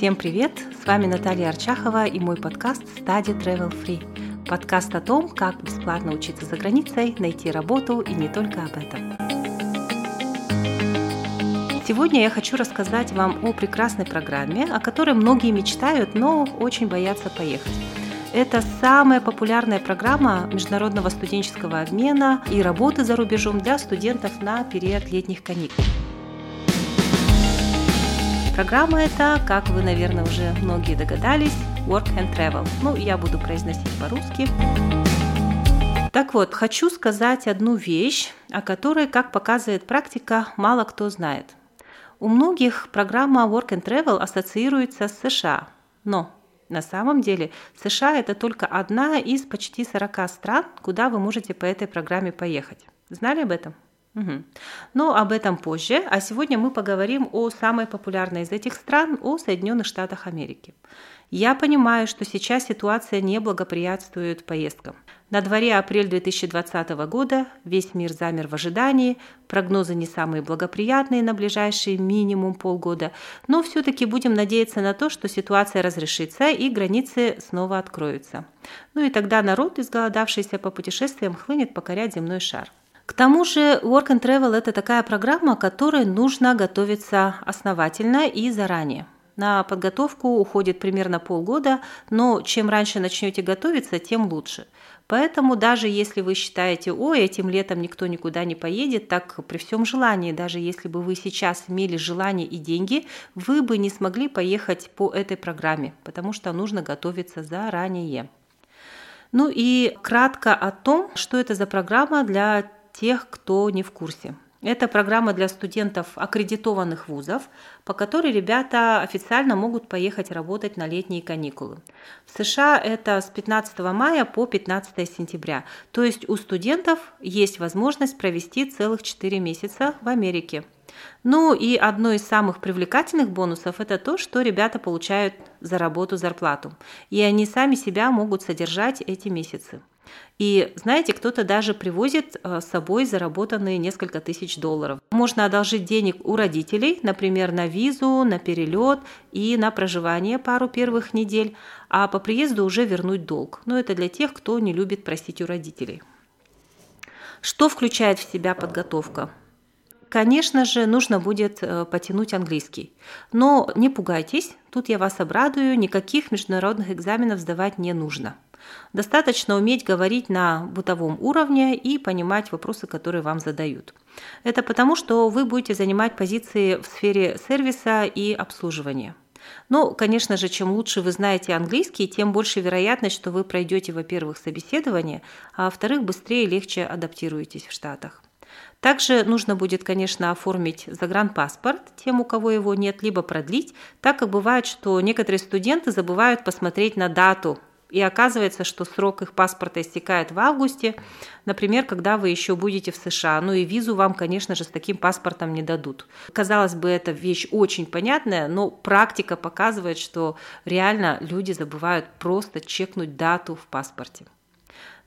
Всем привет! С вами Наталья Арчахова и мой подкаст Study Travel Free. Подкаст о том, как бесплатно учиться за границей, найти работу и не только об этом. Сегодня я хочу рассказать вам о прекрасной программе, о которой многие мечтают, но очень боятся поехать. Это самая популярная программа международного студенческого обмена и работы за рубежом для студентов на период летних каникул. Программа эта, как вы, наверное, уже многие догадались, Work and Travel. Ну, я буду произносить по-русски. Так вот, хочу сказать одну вещь, о которой, как показывает практика, мало кто знает. У многих программа Work and Travel ассоциируется с США, но на самом деле США это только одна из почти 40 стран, куда вы можете по этой программе поехать. Знали об этом? Угу. Но об этом позже, а сегодня мы поговорим о самой популярной из этих стран, о Соединенных Штатах Америки. Я понимаю, что сейчас ситуация не благоприятствует поездкам. На дворе апрель 2020 года, весь мир замер в ожидании, прогнозы не самые благоприятные на ближайшие минимум полгода, но все-таки будем надеяться на то, что ситуация разрешится и границы снова откроются. Ну и тогда народ, изголодавшийся по путешествиям, хлынет покорять земной шар. К тому же Work and Travel – это такая программа, которой нужно готовиться основательно и заранее. На подготовку уходит примерно полгода, но чем раньше начнете готовиться, тем лучше. Поэтому даже если вы считаете, ой, этим летом никто никуда не поедет, так при всем желании, даже если бы вы сейчас имели желание и деньги, вы бы не смогли поехать по этой программе, потому что нужно готовиться заранее. Ну и кратко о том, что это за программа для тех, кто не в курсе. Это программа для студентов аккредитованных вузов, по которой ребята официально могут поехать работать на летние каникулы. В США это с 15 мая по 15 сентября. То есть у студентов есть возможность провести целых 4 месяца в Америке. Ну и одно из самых привлекательных бонусов – это то, что ребята получают за работу зарплату. И они сами себя могут содержать эти месяцы. И знаете, кто-то даже привозит э, с собой заработанные несколько тысяч долларов. Можно одолжить денег у родителей, например, на визу, на перелет и на проживание пару первых недель, а по приезду уже вернуть долг. Но это для тех, кто не любит просить у родителей. Что включает в себя подготовка? Конечно же, нужно будет э, потянуть английский. Но не пугайтесь, тут я вас обрадую, никаких международных экзаменов сдавать не нужно. Достаточно уметь говорить на бытовом уровне и понимать вопросы, которые вам задают. Это потому, что вы будете занимать позиции в сфере сервиса и обслуживания. Ну, конечно же, чем лучше вы знаете английский, тем больше вероятность, что вы пройдете, во-первых, собеседование, а во-вторых, быстрее и легче адаптируетесь в Штатах. Также нужно будет, конечно, оформить загранпаспорт тем, у кого его нет, либо продлить, так как бывает, что некоторые студенты забывают посмотреть на дату и оказывается, что срок их паспорта истекает в августе, например, когда вы еще будете в США. Ну и визу вам, конечно же, с таким паспортом не дадут. Казалось бы, эта вещь очень понятная, но практика показывает, что реально люди забывают просто чекнуть дату в паспорте.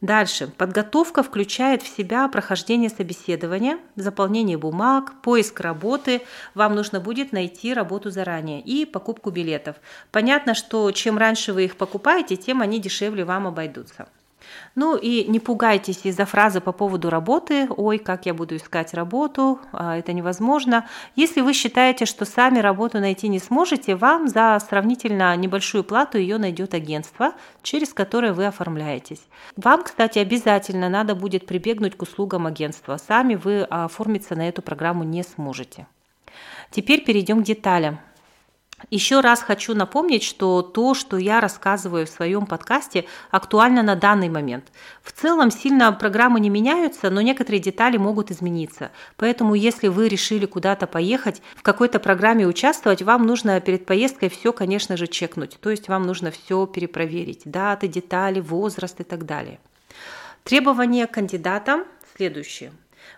Дальше. Подготовка включает в себя прохождение собеседования, заполнение бумаг, поиск работы. Вам нужно будет найти работу заранее и покупку билетов. Понятно, что чем раньше вы их покупаете, тем они дешевле вам обойдутся. Ну и не пугайтесь из-за фразы по поводу работы «Ой, как я буду искать работу, а, это невозможно». Если вы считаете, что сами работу найти не сможете, вам за сравнительно небольшую плату ее найдет агентство, через которое вы оформляетесь. Вам, кстати, обязательно надо будет прибегнуть к услугам агентства. Сами вы оформиться на эту программу не сможете. Теперь перейдем к деталям. Еще раз хочу напомнить, что то, что я рассказываю в своем подкасте, актуально на данный момент. В целом сильно программы не меняются, но некоторые детали могут измениться. Поэтому если вы решили куда-то поехать, в какой-то программе участвовать, вам нужно перед поездкой все, конечно же, чекнуть. То есть вам нужно все перепроверить. Даты, детали, возраст и так далее. Требования кандидатам следующие.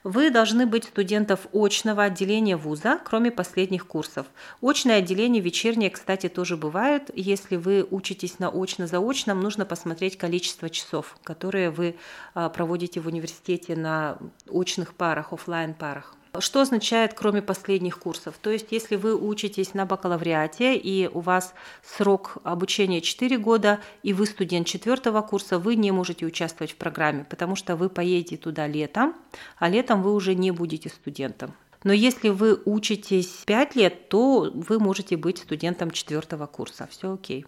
Вы должны быть студентов очного отделения вуза, кроме последних курсов. Очное отделение вечернее, кстати, тоже бывает. Если вы учитесь на очно-заочном, нужно посмотреть количество часов, которые вы а, проводите в университете на очных парах, офлайн парах. Что означает кроме последних курсов? То есть если вы учитесь на бакалавриате и у вас срок обучения 4 года, и вы студент четвертого курса, вы не можете участвовать в программе, потому что вы поедете туда летом, а летом вы уже не будете студентом. Но если вы учитесь 5 лет, то вы можете быть студентом четвертого курса. Все окей.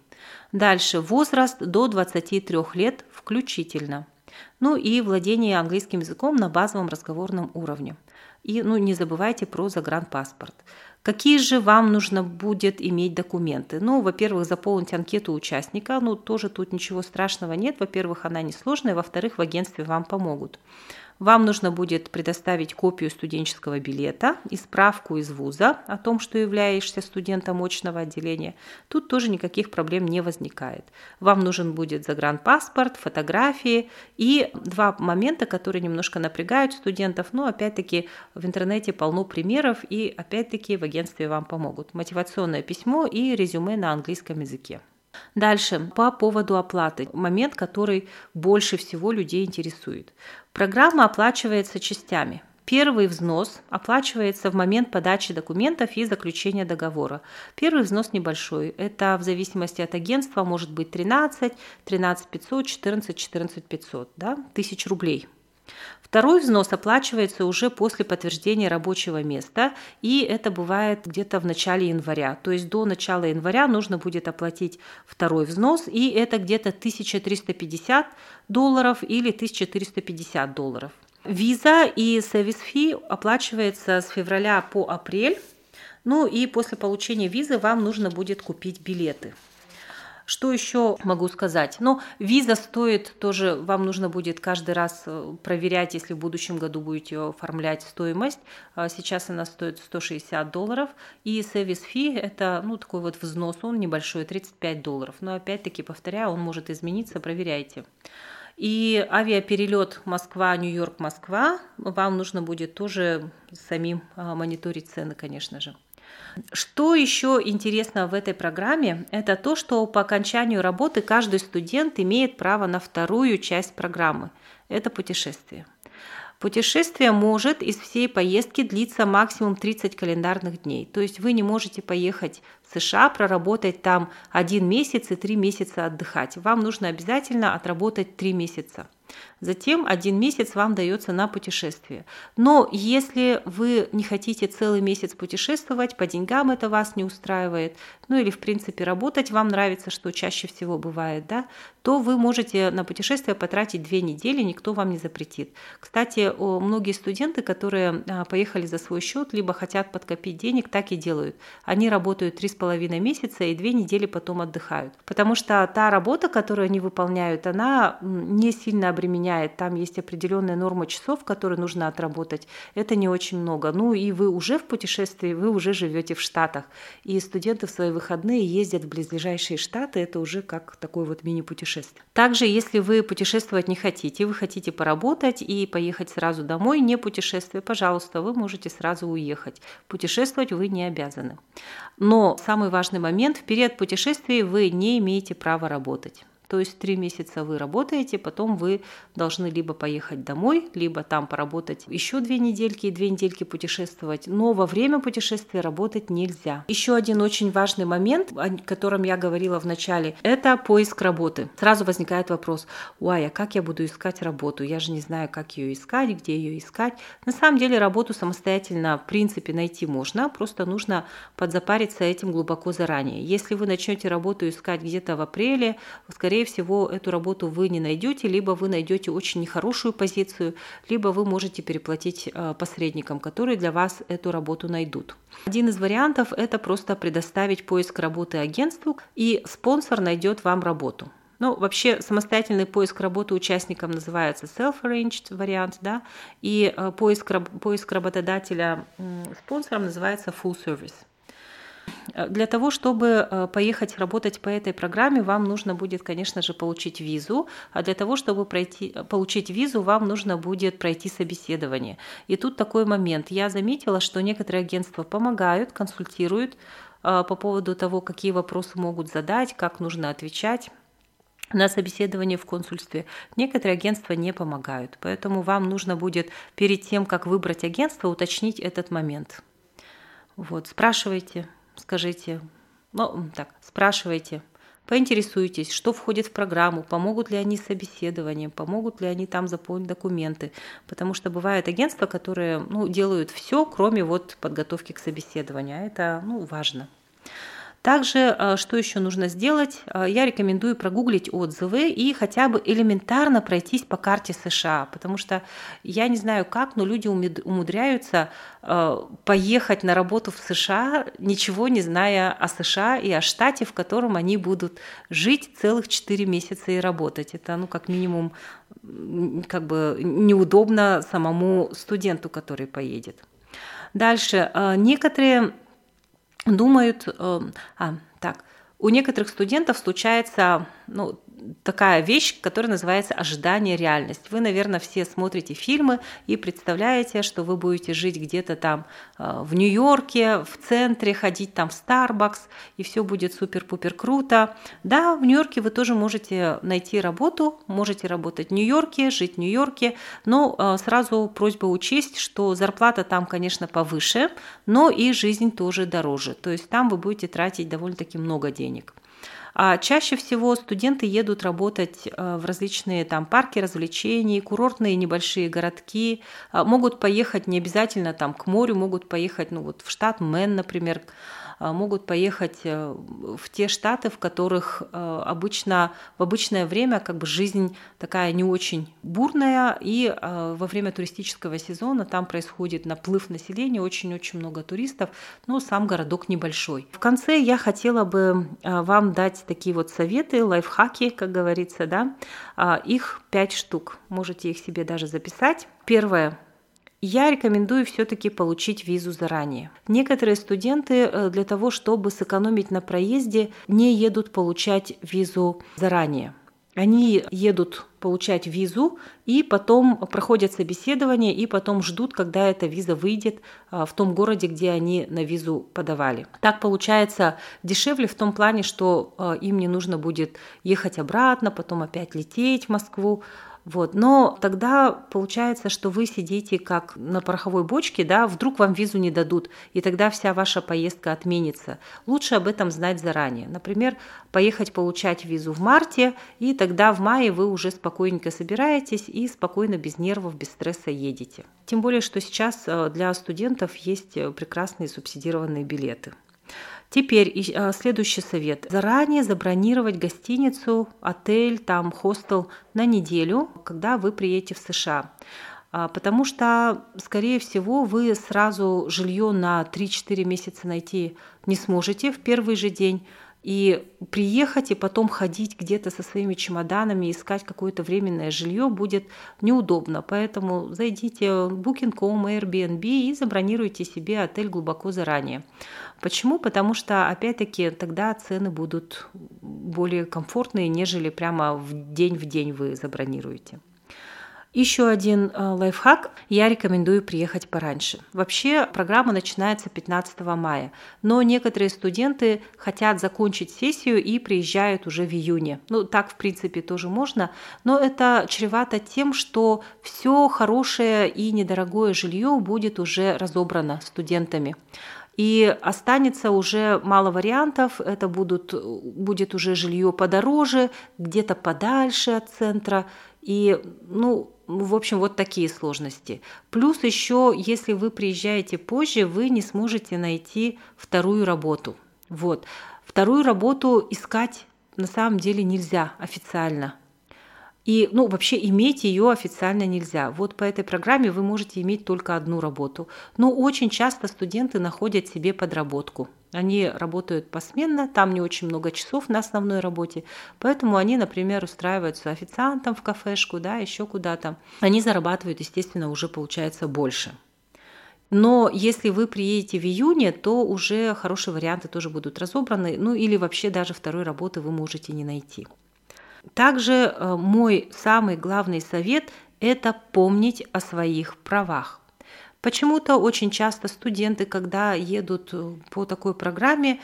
Дальше. Возраст до 23 лет включительно. Ну и владение английским языком на базовом разговорном уровне. И ну, не забывайте про загранпаспорт. Какие же вам нужно будет иметь документы? Ну, во-первых, заполнить анкету участника. Ну, тоже тут ничего страшного нет. Во-первых, она несложная. Во-вторых, в агентстве вам помогут. Вам нужно будет предоставить копию студенческого билета и справку из вуза о том, что являешься студентом очного отделения. Тут тоже никаких проблем не возникает. Вам нужен будет загранпаспорт, фотографии и два момента, которые немножко напрягают студентов, но опять-таки в интернете полно примеров и опять-таки в агентстве вам помогут. Мотивационное письмо и резюме на английском языке. Дальше, по поводу оплаты. Момент, который больше всего людей интересует. Программа оплачивается частями. Первый взнос оплачивается в момент подачи документов и заключения договора. Первый взнос небольшой. Это в зависимости от агентства может быть 13, 13 500, 14, 14 500, да, тысяч рублей Второй взнос оплачивается уже после подтверждения рабочего места, и это бывает где-то в начале января. То есть до начала января нужно будет оплатить второй взнос, и это где-то 1350 долларов или 1450 долларов. Виза и сервис фи оплачивается с февраля по апрель. Ну и после получения визы вам нужно будет купить билеты. Что еще могу сказать? Ну, виза стоит тоже, вам нужно будет каждый раз э, проверять, если в будущем году будете оформлять стоимость. А сейчас она стоит 160 долларов. И сервис фи это, ну, такой вот взнос, он небольшой, 35 долларов. Но опять-таки, повторяю, он может измениться, проверяйте. И авиаперелет Москва-Нью-Йорк, Москва, вам нужно будет тоже самим а, мониторить цены, конечно же. Что еще интересно в этой программе, это то, что по окончанию работы каждый студент имеет право на вторую часть программы. Это путешествие. Путешествие может из всей поездки длиться максимум 30 календарных дней. То есть вы не можете поехать в США, проработать там один месяц и три месяца отдыхать. Вам нужно обязательно отработать три месяца. Затем один месяц вам дается на путешествие. Но если вы не хотите целый месяц путешествовать, по деньгам это вас не устраивает, ну или в принципе работать вам нравится, что чаще всего бывает, да, то вы можете на путешествие потратить две недели, никто вам не запретит. Кстати, многие студенты, которые а, поехали за свой счет, либо хотят подкопить денег, так и делают. Они работают три с половиной месяца и две недели потом отдыхают. Потому что та работа, которую они выполняют, она не сильно обременяет. Там есть определенная норма часов, которые нужно отработать. Это не очень много. Ну и вы уже в путешествии, вы уже живете в Штатах. И студенты в свои выходные ездят в близлежащие штаты. Это уже как такой вот мини-путешествие. Также, если вы путешествовать не хотите, вы хотите поработать и поехать сразу домой, не путешествие, пожалуйста, вы можете сразу уехать. Путешествовать вы не обязаны. Но самый важный момент, в период путешествий вы не имеете права работать. То есть три месяца вы работаете, потом вы должны либо поехать домой, либо там поработать еще две недельки и две недельки путешествовать. Но во время путешествия работать нельзя. Еще один очень важный момент, о котором я говорила в начале, это поиск работы. Сразу возникает вопрос, ой, а как я буду искать работу? Я же не знаю, как ее искать, где ее искать. На самом деле работу самостоятельно в принципе найти можно, просто нужно подзапариться этим глубоко заранее. Если вы начнете работу искать где-то в апреле, скорее скорее всего, эту работу вы не найдете, либо вы найдете очень нехорошую позицию, либо вы можете переплатить э, посредникам, которые для вас эту работу найдут. Один из вариантов – это просто предоставить поиск работы агентству, и спонсор найдет вам работу. Ну, вообще самостоятельный поиск работы участникам называется self-arranged вариант, да, и э, поиск, поиск работодателя спонсором называется full service. Э, для того, чтобы э, поехать работать по этой программе, вам нужно будет, конечно же, получить визу. А для того, чтобы пройти, э, получить визу, вам нужно будет пройти собеседование. И тут такой момент. Я заметила, что некоторые агентства помогают, консультируют по поводу того, какие вопросы могут задать, как нужно отвечать. на собеседование в консульстве. Некоторые агентства не помогают, поэтому вам нужно будет перед тем, как выбрать агентство, уточнить этот момент. Вот, спрашивайте, скажите, ну, так, спрашивайте, поинтересуйтесь, что входит в программу, помогут ли они с собеседованием, помогут ли они там заполнить документы, потому что бывают агентства, которые ну, делают все, кроме вот подготовки к собеседованию, а это ну, важно. Также, э, что еще нужно сделать? Э, я рекомендую прогуглить отзывы и хотя бы элементарно пройтись по карте США, потому что я не знаю как, но люди умудряются э, поехать на работу в США, ничего не зная о США и о штате, в котором они будут жить целых 4 месяца и работать. Это, ну, как минимум, как бы неудобно самому студенту, который поедет. Дальше. Некоторые думают, э, а, так, у некоторых студентов случается ну, такая вещь, которая называется ожидание реальность. Вы, наверное, все смотрите фильмы и представляете, что вы будете жить где-то там э, в Нью-Йорке, в центре, ходить там в Starbucks, и все будет супер-пупер круто. Да, в Нью-Йорке вы тоже можете найти работу, можете работать в Нью-Йорке, жить в Нью-Йорке, но э, сразу просьба учесть, что зарплата там, конечно, повыше, но и жизнь тоже дороже. То есть там вы будете тратить довольно-таки много денег. А чаще всего студенты едут работать э, в различные там парки развлечений, курортные небольшие городки, а, могут поехать не обязательно там к морю, могут поехать ну вот в штат Мэн, например, могут поехать э, в те штаты, в которых э, обычно в обычное время как бы жизнь такая не очень бурная, и э, во время туристического сезона там происходит наплыв населения, очень-очень много туристов, но сам городок небольшой. В конце я хотела бы вам дать такие вот советы, лайфхаки, как говорится, да, а, их пять штук, можете их себе даже записать. Первое я рекомендую все-таки получить визу заранее. Некоторые студенты э, для того, чтобы сэкономить на проезде, не едут получать визу заранее. Они едут получать визу и потом проходят собеседование и потом ждут, когда эта виза выйдет а, в том городе, где они на визу подавали. Так получается дешевле в том плане, что а, им не нужно будет ехать обратно, потом опять лететь в Москву, вот. Но тогда получается, что вы сидите как на пороховой бочке, да, вдруг вам визу не дадут, и тогда вся ваша поездка отменится. Лучше об этом знать заранее. Например, поехать получать визу в марте, и тогда в мае вы уже спокойненько собираетесь и спокойно, без нервов, без стресса едете. Тем более, что сейчас э, для студентов есть э, прекрасные субсидированные билеты. Теперь а, следующий совет. Заранее забронировать гостиницу, отель, там, хостел на неделю, когда вы приедете в США. А, потому что, скорее всего, вы сразу жилье на 3-4 месяца найти не сможете в первый же день. И приехать и потом ходить где-то со своими чемоданами, искать какое-то временное жилье будет неудобно. Поэтому зайдите в Booking.com, Airbnb и забронируйте себе отель глубоко заранее. Почему? Потому что, опять-таки, тогда цены будут более комфортные, нежели прямо в день в день вы забронируете. Еще один э, лайфхак. Я рекомендую приехать пораньше. Вообще программа начинается 15 мая, но некоторые студенты хотят закончить сессию и приезжают уже в июне. Ну, так, в принципе, тоже можно, но это чревато тем, что все хорошее и недорогое жилье будет уже разобрано студентами. И останется уже мало вариантов, это будут, будет уже жилье подороже, где-то подальше от центра. И, ну, в общем, вот такие сложности. Плюс еще, если вы приезжаете позже, вы не сможете найти вторую работу. Вот. Вторую работу искать на самом деле нельзя официально. И, ну, вообще иметь ее официально нельзя. Вот по этой программе вы можете иметь только одну работу. Но очень часто студенты находят себе подработку. Они работают посменно, там не очень много часов на основной работе, поэтому они, например, устраиваются официантом в кафешку, да, еще куда-то. Они зарабатывают, естественно, уже получается больше. Но если вы приедете в июне, то уже хорошие варианты тоже будут разобраны, ну или вообще даже второй работы вы можете не найти. Также э, мой самый главный совет – это помнить о своих правах. Почему-то очень часто студенты, когда едут э, по такой программе,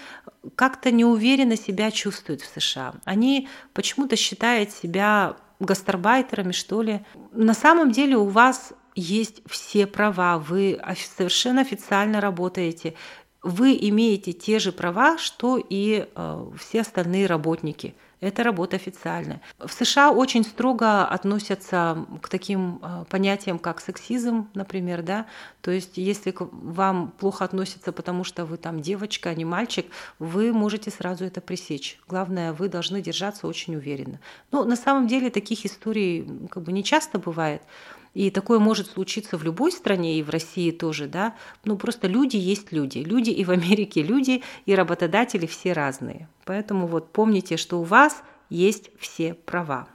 как-то неуверенно себя чувствуют в США. Они почему-то считают себя гастарбайтерами, что ли. На самом деле у вас есть все права, вы совершенно официально работаете, вы имеете те же права, что и э, все остальные работники. Это работа официальная. В США очень строго относятся к таким э, понятиям, как сексизм, например, да. То есть, если к вам плохо относятся, потому что вы там девочка, а не мальчик, вы можете сразу это пресечь. Главное, вы должны держаться очень уверенно. Но на самом деле таких историй как бы не часто бывает. И такое может случиться в любой стране, и в России тоже, да. Ну, просто люди есть люди. Люди и в Америке люди, и работодатели все разные. Поэтому вот помните, что у вас есть все права.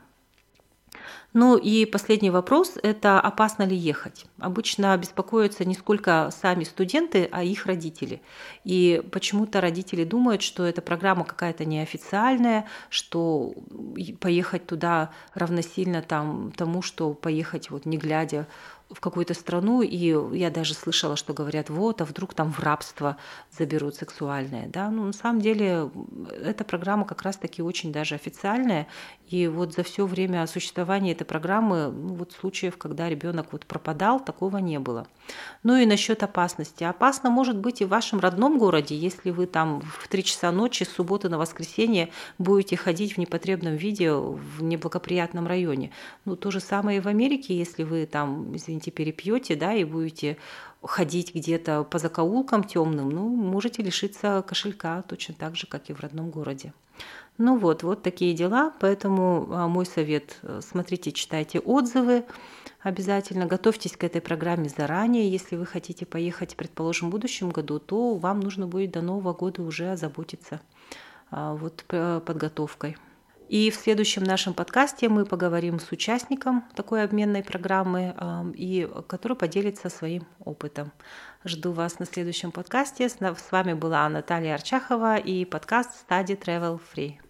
Ну и последний вопрос – это опасно ли ехать? Обычно беспокоятся не сколько сами студенты, а их родители. И почему-то родители думают, что эта программа какая-то неофициальная, что поехать туда равносильно там, тому, что поехать вот не глядя в какую-то страну, и я даже слышала, что говорят, вот, а вдруг там в рабство заберут сексуальное, да, ну, на самом деле, эта программа как раз-таки очень даже официальная, и вот за все время существования этой программы, ну, вот случаев, когда ребенок вот пропадал, такого не было. Ну и насчет опасности. Опасно может быть и в вашем родном городе, если вы там в 3 часа ночи с субботы на воскресенье будете ходить в непотребном виде в неблагоприятном районе. Ну, то же самое и в Америке, если вы там, извините, извините, перепьете, да, и будете ходить где-то по закоулкам темным, ну, можете лишиться кошелька точно так же, как и в родном городе. Ну вот, вот такие дела, поэтому а, мой совет, э, смотрите, читайте отзывы, обязательно готовьтесь к этой программе заранее. Если вы хотите поехать, предположим, в будущем году, то вам нужно будет до Нового года уже озаботиться а, вот подготовкой. И в следующем нашем подкасте мы поговорим с участником такой обменной программы, и который поделится своим опытом. Жду вас на следующем подкасте. С вами была Наталья Арчахова и подкаст Study Travel Free.